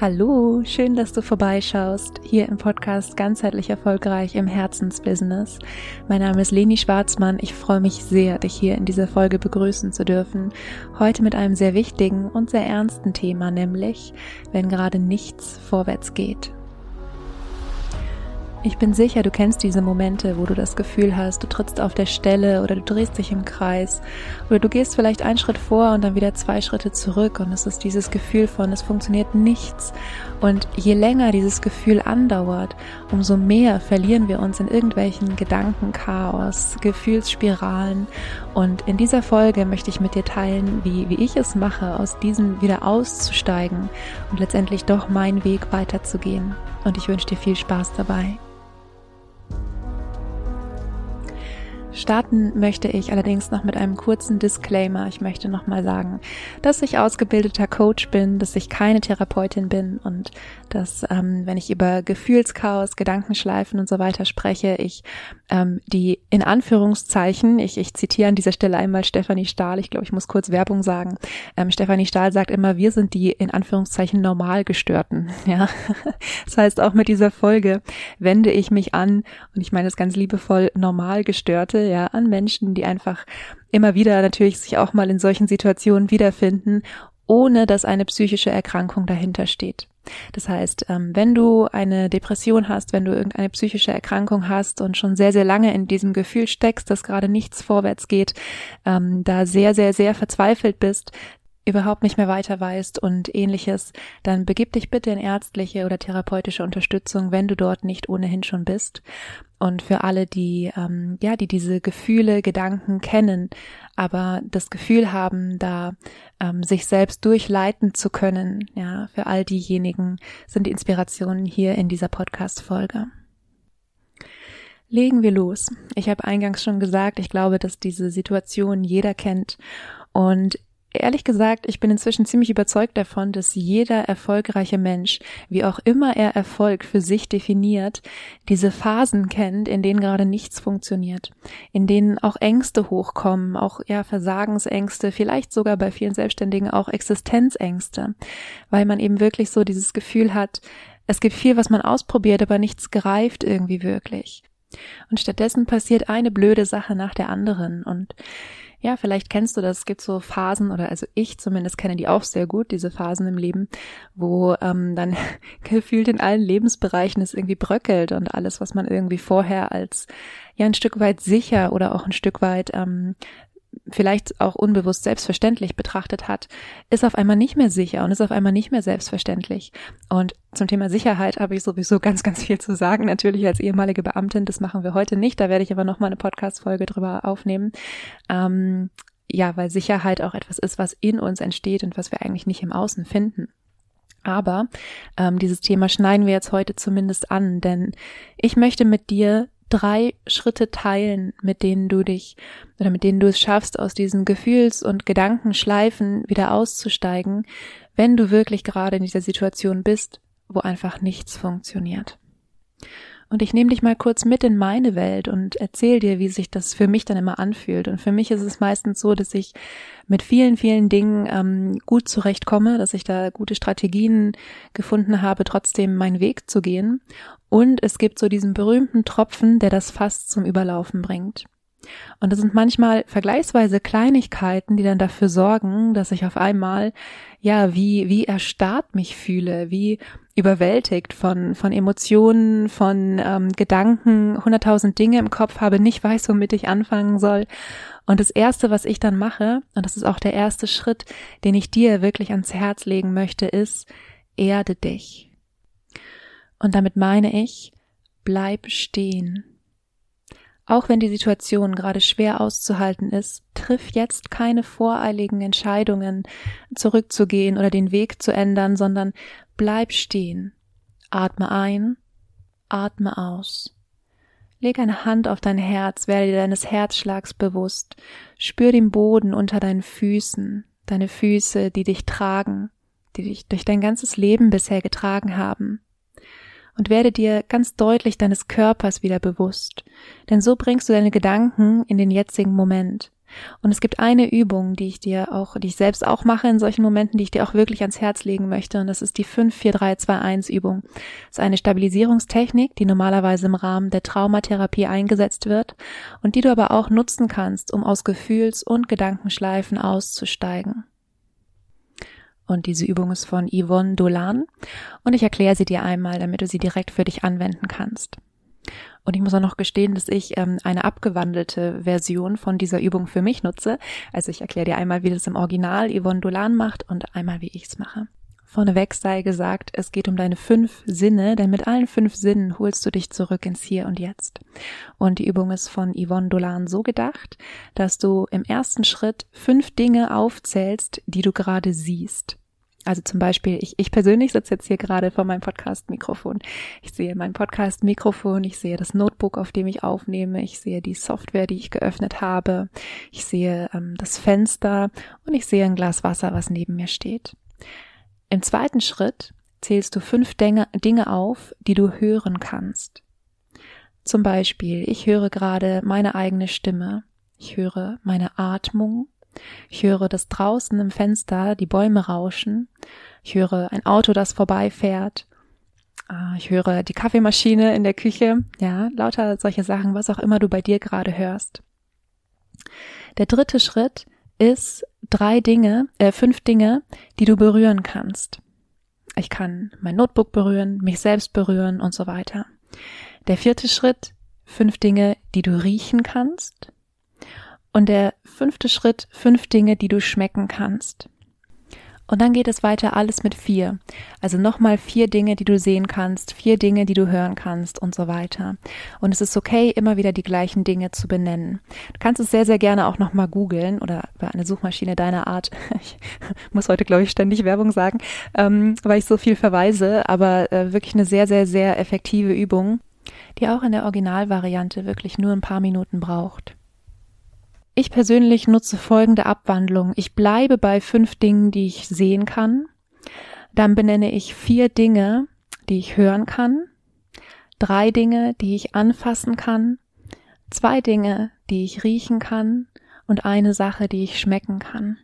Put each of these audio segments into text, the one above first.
Hallo, schön, dass du vorbeischaust, hier im Podcast Ganzheitlich Erfolgreich im Herzensbusiness. Mein Name ist Leni Schwarzmann. Ich freue mich sehr, dich hier in dieser Folge begrüßen zu dürfen. Heute mit einem sehr wichtigen und sehr ernsten Thema, nämlich, wenn gerade nichts vorwärts geht. Ich bin sicher, du kennst diese Momente, wo du das Gefühl hast, du trittst auf der Stelle oder du drehst dich im Kreis oder du gehst vielleicht einen Schritt vor und dann wieder zwei Schritte zurück und es ist dieses Gefühl von, es funktioniert nichts. Und je länger dieses Gefühl andauert, umso mehr verlieren wir uns in irgendwelchen Gedankenchaos, Gefühlsspiralen. Und in dieser Folge möchte ich mit dir teilen, wie, wie ich es mache, aus diesem wieder auszusteigen und letztendlich doch meinen Weg weiterzugehen. Und ich wünsche dir viel Spaß dabei. Starten möchte ich allerdings noch mit einem kurzen Disclaimer. Ich möchte nochmal sagen, dass ich ausgebildeter Coach bin, dass ich keine Therapeutin bin und dass, ähm, wenn ich über Gefühlschaos, Gedankenschleifen und so weiter spreche, ich ähm, die in Anführungszeichen, ich, ich zitiere an dieser Stelle einmal Stefanie Stahl, ich glaube, ich muss kurz Werbung sagen. Ähm, Stefanie Stahl sagt immer, wir sind die in Anführungszeichen Normalgestörten. Ja, das heißt auch mit dieser Folge wende ich mich an und ich meine es ganz liebevoll Normalgestörte ja, an Menschen, die einfach immer wieder natürlich sich auch mal in solchen Situationen wiederfinden, ohne dass eine psychische Erkrankung dahinter steht. Das heißt, ähm, wenn du eine Depression hast, wenn du irgendeine psychische Erkrankung hast und schon sehr, sehr lange in diesem Gefühl steckst, dass gerade nichts vorwärts geht, ähm, da sehr, sehr, sehr verzweifelt bist, überhaupt nicht mehr weiter weißt und ähnliches, dann begib dich bitte in ärztliche oder therapeutische Unterstützung, wenn du dort nicht ohnehin schon bist. Und für alle, die, ähm, ja, die diese Gefühle, Gedanken kennen, aber das Gefühl haben, da ähm, sich selbst durchleiten zu können, ja, für all diejenigen sind die Inspirationen hier in dieser Podcast-Folge. Legen wir los. Ich habe eingangs schon gesagt, ich glaube, dass diese Situation jeder kennt. Und Ehrlich gesagt, ich bin inzwischen ziemlich überzeugt davon, dass jeder erfolgreiche Mensch, wie auch immer er Erfolg für sich definiert, diese Phasen kennt, in denen gerade nichts funktioniert, in denen auch Ängste hochkommen, auch ja Versagensängste, vielleicht sogar bei vielen Selbstständigen auch Existenzängste, weil man eben wirklich so dieses Gefühl hat, es gibt viel, was man ausprobiert, aber nichts greift irgendwie wirklich. Und stattdessen passiert eine blöde Sache nach der anderen und ja, vielleicht kennst du das. Es gibt so Phasen, oder also ich zumindest kenne die auch sehr gut, diese Phasen im Leben, wo ähm, dann gefühlt in allen Lebensbereichen es irgendwie bröckelt und alles, was man irgendwie vorher als ja ein Stück weit sicher oder auch ein Stück weit ähm, vielleicht auch unbewusst selbstverständlich betrachtet hat, ist auf einmal nicht mehr sicher und ist auf einmal nicht mehr selbstverständlich. Und zum Thema Sicherheit habe ich sowieso ganz, ganz viel zu sagen. Natürlich als ehemalige Beamtin, das machen wir heute nicht. Da werde ich aber noch mal eine Podcast-Folge drüber aufnehmen. Ähm, ja, weil Sicherheit auch etwas ist, was in uns entsteht und was wir eigentlich nicht im Außen finden. Aber ähm, dieses Thema schneiden wir jetzt heute zumindest an, denn ich möchte mit dir drei Schritte teilen, mit denen du dich oder mit denen du es schaffst, aus diesen Gefühls- und Gedankenschleifen wieder auszusteigen, wenn du wirklich gerade in dieser Situation bist, wo einfach nichts funktioniert. Und ich nehme dich mal kurz mit in meine Welt und erzähl dir, wie sich das für mich dann immer anfühlt. Und für mich ist es meistens so, dass ich mit vielen, vielen Dingen ähm, gut zurechtkomme, dass ich da gute Strategien gefunden habe, trotzdem meinen Weg zu gehen. Und es gibt so diesen berühmten Tropfen, der das Fass zum Überlaufen bringt. Und das sind manchmal vergleichsweise Kleinigkeiten, die dann dafür sorgen, dass ich auf einmal, ja, wie, wie erstarrt mich fühle, wie überwältigt von, von Emotionen, von ähm, Gedanken, hunderttausend Dinge im Kopf habe, nicht weiß, womit ich anfangen soll. Und das erste, was ich dann mache, und das ist auch der erste Schritt, den ich dir wirklich ans Herz legen möchte, ist, erde dich. Und damit meine ich, bleib stehen. Auch wenn die Situation gerade schwer auszuhalten ist, triff jetzt keine voreiligen Entscheidungen, zurückzugehen oder den Weg zu ändern, sondern bleib stehen. Atme ein, atme aus. Leg eine Hand auf dein Herz, werde dir deines Herzschlags bewusst. Spür den Boden unter deinen Füßen, deine Füße, die dich tragen, die dich durch dein ganzes Leben bisher getragen haben und werde dir ganz deutlich deines Körpers wieder bewusst, denn so bringst du deine Gedanken in den jetzigen Moment. Und es gibt eine Übung, die ich dir auch, die ich selbst auch mache in solchen Momenten, die ich dir auch wirklich ans Herz legen möchte. Und das ist die 54321 Übung. Das ist eine Stabilisierungstechnik, die normalerweise im Rahmen der Traumatherapie eingesetzt wird und die du aber auch nutzen kannst, um aus Gefühls- und Gedankenschleifen auszusteigen. Und diese Übung ist von Yvonne Dolan und ich erkläre sie dir einmal, damit du sie direkt für dich anwenden kannst. Und ich muss auch noch gestehen, dass ich ähm, eine abgewandelte Version von dieser Übung für mich nutze. Also ich erkläre dir einmal, wie das im Original Yvonne Dolan macht und einmal, wie ich es mache. Vorneweg sei gesagt, es geht um deine fünf Sinne, denn mit allen fünf Sinnen holst du dich zurück ins Hier und Jetzt. Und die Übung ist von Yvonne Dolan so gedacht, dass du im ersten Schritt fünf Dinge aufzählst, die du gerade siehst. Also zum Beispiel, ich, ich persönlich sitze jetzt hier gerade vor meinem Podcast-Mikrofon. Ich sehe mein Podcast-Mikrofon, ich sehe das Notebook, auf dem ich aufnehme, ich sehe die Software, die ich geöffnet habe, ich sehe ähm, das Fenster und ich sehe ein Glas Wasser, was neben mir steht. Im zweiten Schritt zählst du fünf Dinge, Dinge auf, die du hören kannst. Zum Beispiel, ich höre gerade meine eigene Stimme, ich höre meine Atmung, ich höre, dass draußen im Fenster die Bäume rauschen. Ich höre ein Auto, das vorbeifährt. Ah, ich höre die Kaffeemaschine in der Küche. Ja, lauter solche Sachen, was auch immer du bei dir gerade hörst. Der dritte Schritt ist drei Dinge, äh, fünf Dinge, die du berühren kannst. Ich kann mein Notebook berühren, mich selbst berühren und so weiter. Der vierte Schritt, fünf Dinge, die du riechen kannst. Und der fünfte Schritt, fünf Dinge, die du schmecken kannst. Und dann geht es weiter alles mit vier. Also nochmal vier Dinge, die du sehen kannst, vier Dinge, die du hören kannst und so weiter. Und es ist okay, immer wieder die gleichen Dinge zu benennen. Du kannst es sehr, sehr gerne auch nochmal googeln oder über eine Suchmaschine deiner Art. Ich muss heute, glaube ich, ständig Werbung sagen, ähm, weil ich so viel verweise, aber äh, wirklich eine sehr, sehr, sehr effektive Übung, die auch in der Originalvariante wirklich nur ein paar Minuten braucht. Ich persönlich nutze folgende Abwandlung. Ich bleibe bei fünf Dingen, die ich sehen kann. Dann benenne ich vier Dinge, die ich hören kann. Drei Dinge, die ich anfassen kann. Zwei Dinge, die ich riechen kann. Und eine Sache, die ich schmecken kann.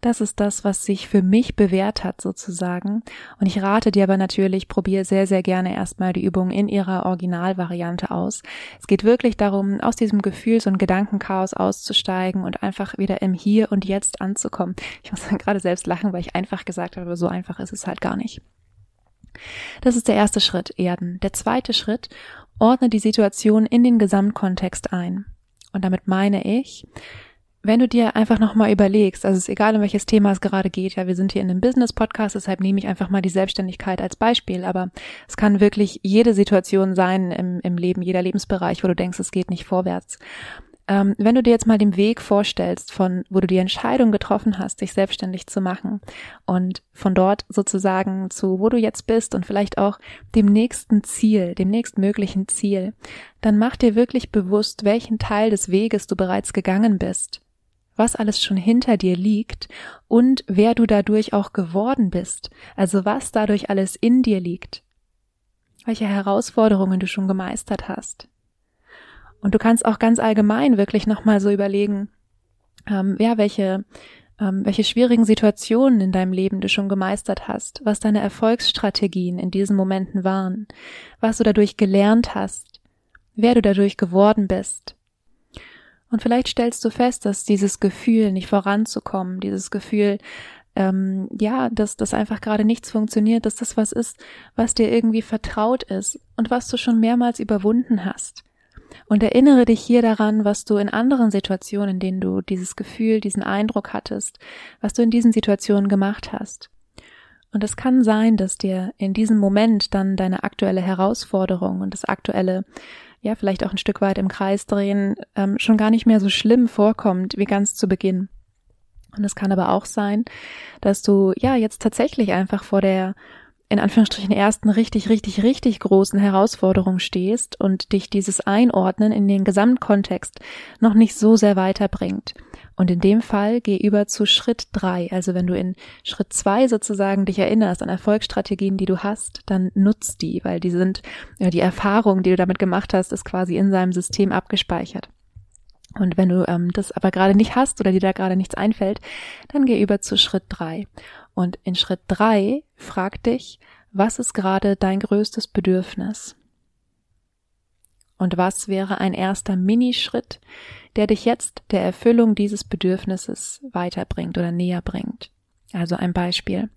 Das ist das, was sich für mich bewährt hat sozusagen. Und ich rate dir aber natürlich, probier sehr, sehr gerne erstmal die Übung in ihrer Originalvariante aus. Es geht wirklich darum, aus diesem Gefühls- und Gedankenchaos auszusteigen und einfach wieder im Hier und Jetzt anzukommen. Ich muss gerade selbst lachen, weil ich einfach gesagt habe, so einfach ist es halt gar nicht. Das ist der erste Schritt, Erden. Der zweite Schritt, ordne die Situation in den Gesamtkontext ein. Und damit meine ich, wenn du dir einfach nochmal überlegst, also es ist egal, um welches Thema es gerade geht, ja, wir sind hier in einem Business-Podcast, deshalb nehme ich einfach mal die Selbstständigkeit als Beispiel, aber es kann wirklich jede Situation sein im, im Leben, jeder Lebensbereich, wo du denkst, es geht nicht vorwärts. Ähm, wenn du dir jetzt mal den Weg vorstellst, von wo du die Entscheidung getroffen hast, dich selbstständig zu machen und von dort sozusagen zu wo du jetzt bist und vielleicht auch dem nächsten Ziel, dem nächstmöglichen Ziel, dann mach dir wirklich bewusst, welchen Teil des Weges du bereits gegangen bist was alles schon hinter dir liegt und wer du dadurch auch geworden bist, also was dadurch alles in dir liegt, welche Herausforderungen du schon gemeistert hast. Und du kannst auch ganz allgemein wirklich nochmal so überlegen, ähm, ja, welche, ähm, welche schwierigen Situationen in deinem Leben du schon gemeistert hast, was deine Erfolgsstrategien in diesen Momenten waren, was du dadurch gelernt hast, wer du dadurch geworden bist und vielleicht stellst du fest, dass dieses Gefühl, nicht voranzukommen, dieses Gefühl, ähm, ja, dass das einfach gerade nichts funktioniert, dass das was ist, was dir irgendwie vertraut ist und was du schon mehrmals überwunden hast. Und erinnere dich hier daran, was du in anderen Situationen, in denen du dieses Gefühl, diesen Eindruck hattest, was du in diesen Situationen gemacht hast. Und es kann sein, dass dir in diesem Moment dann deine aktuelle Herausforderung und das aktuelle ja vielleicht auch ein Stück weit im Kreis drehen, ähm, schon gar nicht mehr so schlimm vorkommt wie ganz zu Beginn. Und es kann aber auch sein, dass du ja jetzt tatsächlich einfach vor der in Anführungsstrichen ersten richtig, richtig, richtig großen Herausforderung stehst und dich dieses Einordnen in den Gesamtkontext noch nicht so sehr weiterbringt. Und in dem Fall geh über zu Schritt drei. Also wenn du in Schritt zwei sozusagen dich erinnerst an Erfolgsstrategien, die du hast, dann nutzt die, weil die sind, ja, die Erfahrung, die du damit gemacht hast, ist quasi in seinem System abgespeichert. Und wenn du ähm, das aber gerade nicht hast oder dir da gerade nichts einfällt, dann geh über zu Schritt drei. Und in Schritt drei frag dich, was ist gerade dein größtes Bedürfnis? Und was wäre ein erster Minischritt, der dich jetzt der Erfüllung dieses Bedürfnisses weiterbringt oder näher bringt? Also ein Beispiel.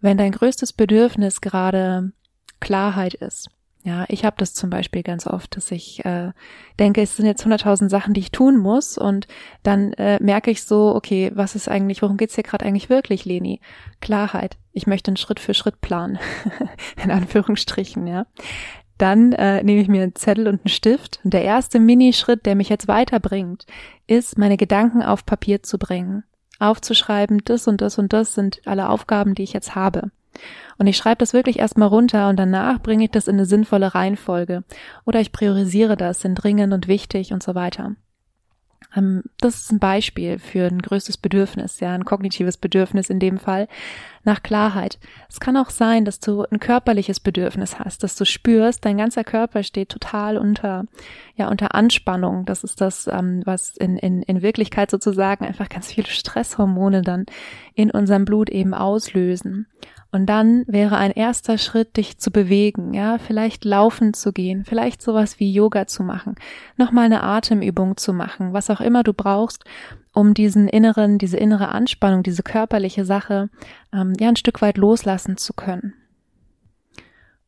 Wenn dein größtes Bedürfnis gerade Klarheit ist, ja, ich habe das zum Beispiel ganz oft, dass ich äh, denke, es sind jetzt hunderttausend Sachen, die ich tun muss und dann äh, merke ich so, okay, was ist eigentlich, worum geht's hier gerade eigentlich wirklich, Leni? Klarheit. Ich möchte einen Schritt für Schritt planen, in Anführungsstrichen, ja. Dann äh, nehme ich mir einen Zettel und einen Stift und der erste Minischritt, der mich jetzt weiterbringt, ist, meine Gedanken auf Papier zu bringen, aufzuschreiben, das und das und das sind alle Aufgaben, die ich jetzt habe. Und ich schreibe das wirklich erstmal runter und danach bringe ich das in eine sinnvolle Reihenfolge. Oder ich priorisiere das in dringend und wichtig und so weiter. Ähm, das ist ein Beispiel für ein größtes Bedürfnis, ja, ein kognitives Bedürfnis in dem Fall nach Klarheit. Es kann auch sein, dass du ein körperliches Bedürfnis hast, dass du spürst, dein ganzer Körper steht total unter, ja, unter Anspannung. Das ist das, ähm, was in, in, in Wirklichkeit sozusagen einfach ganz viele Stresshormone dann in unserem Blut eben auslösen. Und dann wäre ein erster Schritt, dich zu bewegen, ja, vielleicht laufen zu gehen, vielleicht sowas wie Yoga zu machen, nochmal eine Atemübung zu machen, was auch immer du brauchst, um diesen inneren, diese innere Anspannung, diese körperliche Sache, ähm, ja, ein Stück weit loslassen zu können.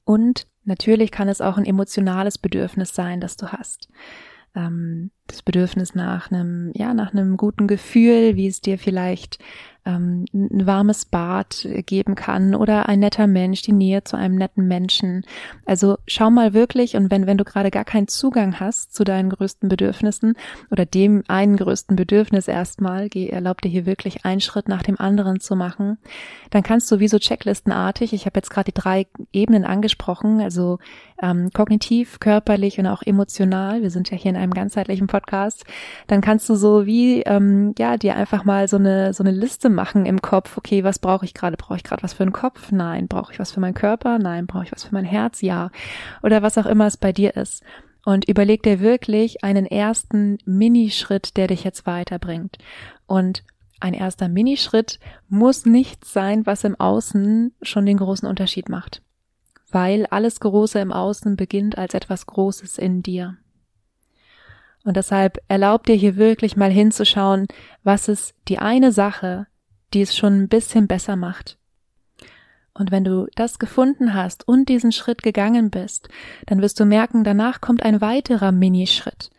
Und natürlich kann es auch ein emotionales Bedürfnis sein, das du hast ähm, das Bedürfnis nach einem, ja, nach einem guten Gefühl, wie es dir vielleicht ähm, ein warmes Bad geben kann oder ein netter Mensch, die Nähe zu einem netten Menschen. Also schau mal wirklich und wenn, wenn du gerade gar keinen Zugang hast zu deinen größten Bedürfnissen oder dem einen größten Bedürfnis erstmal, erlaub dir hier wirklich einen Schritt nach dem anderen zu machen, dann kannst du wie so checklistenartig, ich habe jetzt gerade die drei Ebenen angesprochen, also ähm, kognitiv, körperlich und auch emotional, wir sind ja hier in einem ganzheitlichen Podcast, dann kannst du so wie, ähm, ja, dir einfach mal so eine, so eine Liste machen im Kopf, okay, was brauche ich gerade? Brauche ich gerade was für den Kopf? Nein. Brauche ich was für meinen Körper? Nein. Brauche ich was für mein Herz? Ja. Oder was auch immer es bei dir ist. Und überleg dir wirklich einen ersten Minischritt, der dich jetzt weiterbringt. Und ein erster Minischritt muss nichts sein, was im Außen schon den großen Unterschied macht. Weil alles Große im Außen beginnt als etwas Großes in dir. Und deshalb erlaub dir hier wirklich mal hinzuschauen, was ist die eine Sache, die es schon ein bisschen besser macht. Und wenn du das gefunden hast und diesen Schritt gegangen bist, dann wirst du merken, danach kommt ein weiterer Minischritt.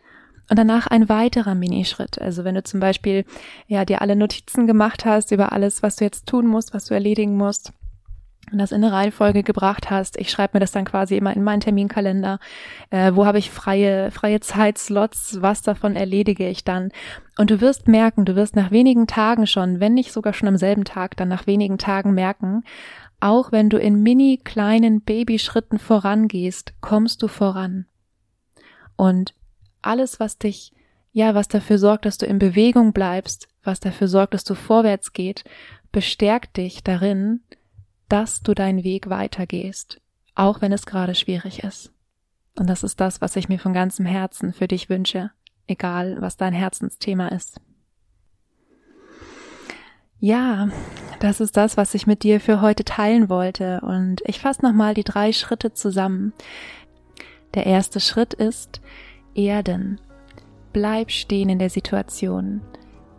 Und danach ein weiterer Minischritt. Also wenn du zum Beispiel ja dir alle Notizen gemacht hast über alles, was du jetzt tun musst, was du erledigen musst, das in eine Reihenfolge gebracht hast. Ich schreibe mir das dann quasi immer in meinen Terminkalender. Äh, wo habe ich freie, freie Zeitslots? Was davon erledige ich dann? Und du wirst merken, du wirst nach wenigen Tagen schon, wenn nicht sogar schon am selben Tag, dann nach wenigen Tagen merken, auch wenn du in mini kleinen Babyschritten vorangehst, kommst du voran. Und alles, was dich, ja, was dafür sorgt, dass du in Bewegung bleibst, was dafür sorgt, dass du vorwärts geht, bestärkt dich darin, dass du deinen Weg weitergehst, auch wenn es gerade schwierig ist. Und das ist das, was ich mir von ganzem Herzen für dich wünsche, egal was dein Herzensthema ist. Ja, das ist das, was ich mit dir für heute teilen wollte. Und ich fasse nochmal die drei Schritte zusammen. Der erste Schritt ist Erden. Bleib stehen in der Situation.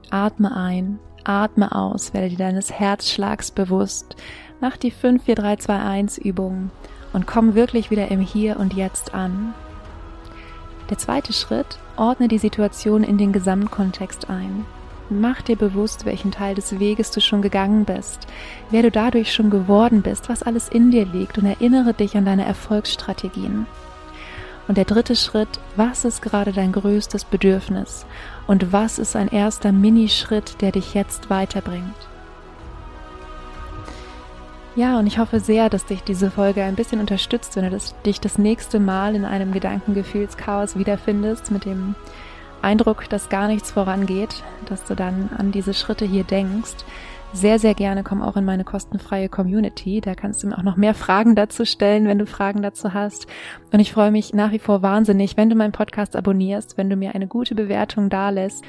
Atme ein, atme aus, werde dir deines Herzschlags bewusst Mach die 5, 4, 3, 2, 1 Übung und komm wirklich wieder im Hier und Jetzt an. Der zweite Schritt, ordne die Situation in den Gesamtkontext ein. Mach dir bewusst, welchen Teil des Weges du schon gegangen bist, wer du dadurch schon geworden bist, was alles in dir liegt und erinnere dich an deine Erfolgsstrategien. Und der dritte Schritt, was ist gerade dein größtes Bedürfnis und was ist ein erster Minischritt, der dich jetzt weiterbringt? Ja, und ich hoffe sehr, dass dich diese Folge ein bisschen unterstützt, wenn du dich das nächste Mal in einem Gedankengefühlschaos wiederfindest, mit dem Eindruck, dass gar nichts vorangeht, dass du dann an diese Schritte hier denkst. Sehr, sehr gerne komm auch in meine kostenfreie Community. Da kannst du mir auch noch mehr Fragen dazu stellen, wenn du Fragen dazu hast. Und ich freue mich nach wie vor wahnsinnig, wenn du meinen Podcast abonnierst, wenn du mir eine gute Bewertung dalässt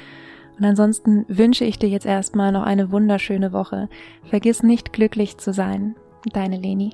und ansonsten wünsche ich dir jetzt erstmal noch eine wunderschöne Woche. Vergiss nicht glücklich zu sein. Deine Leni.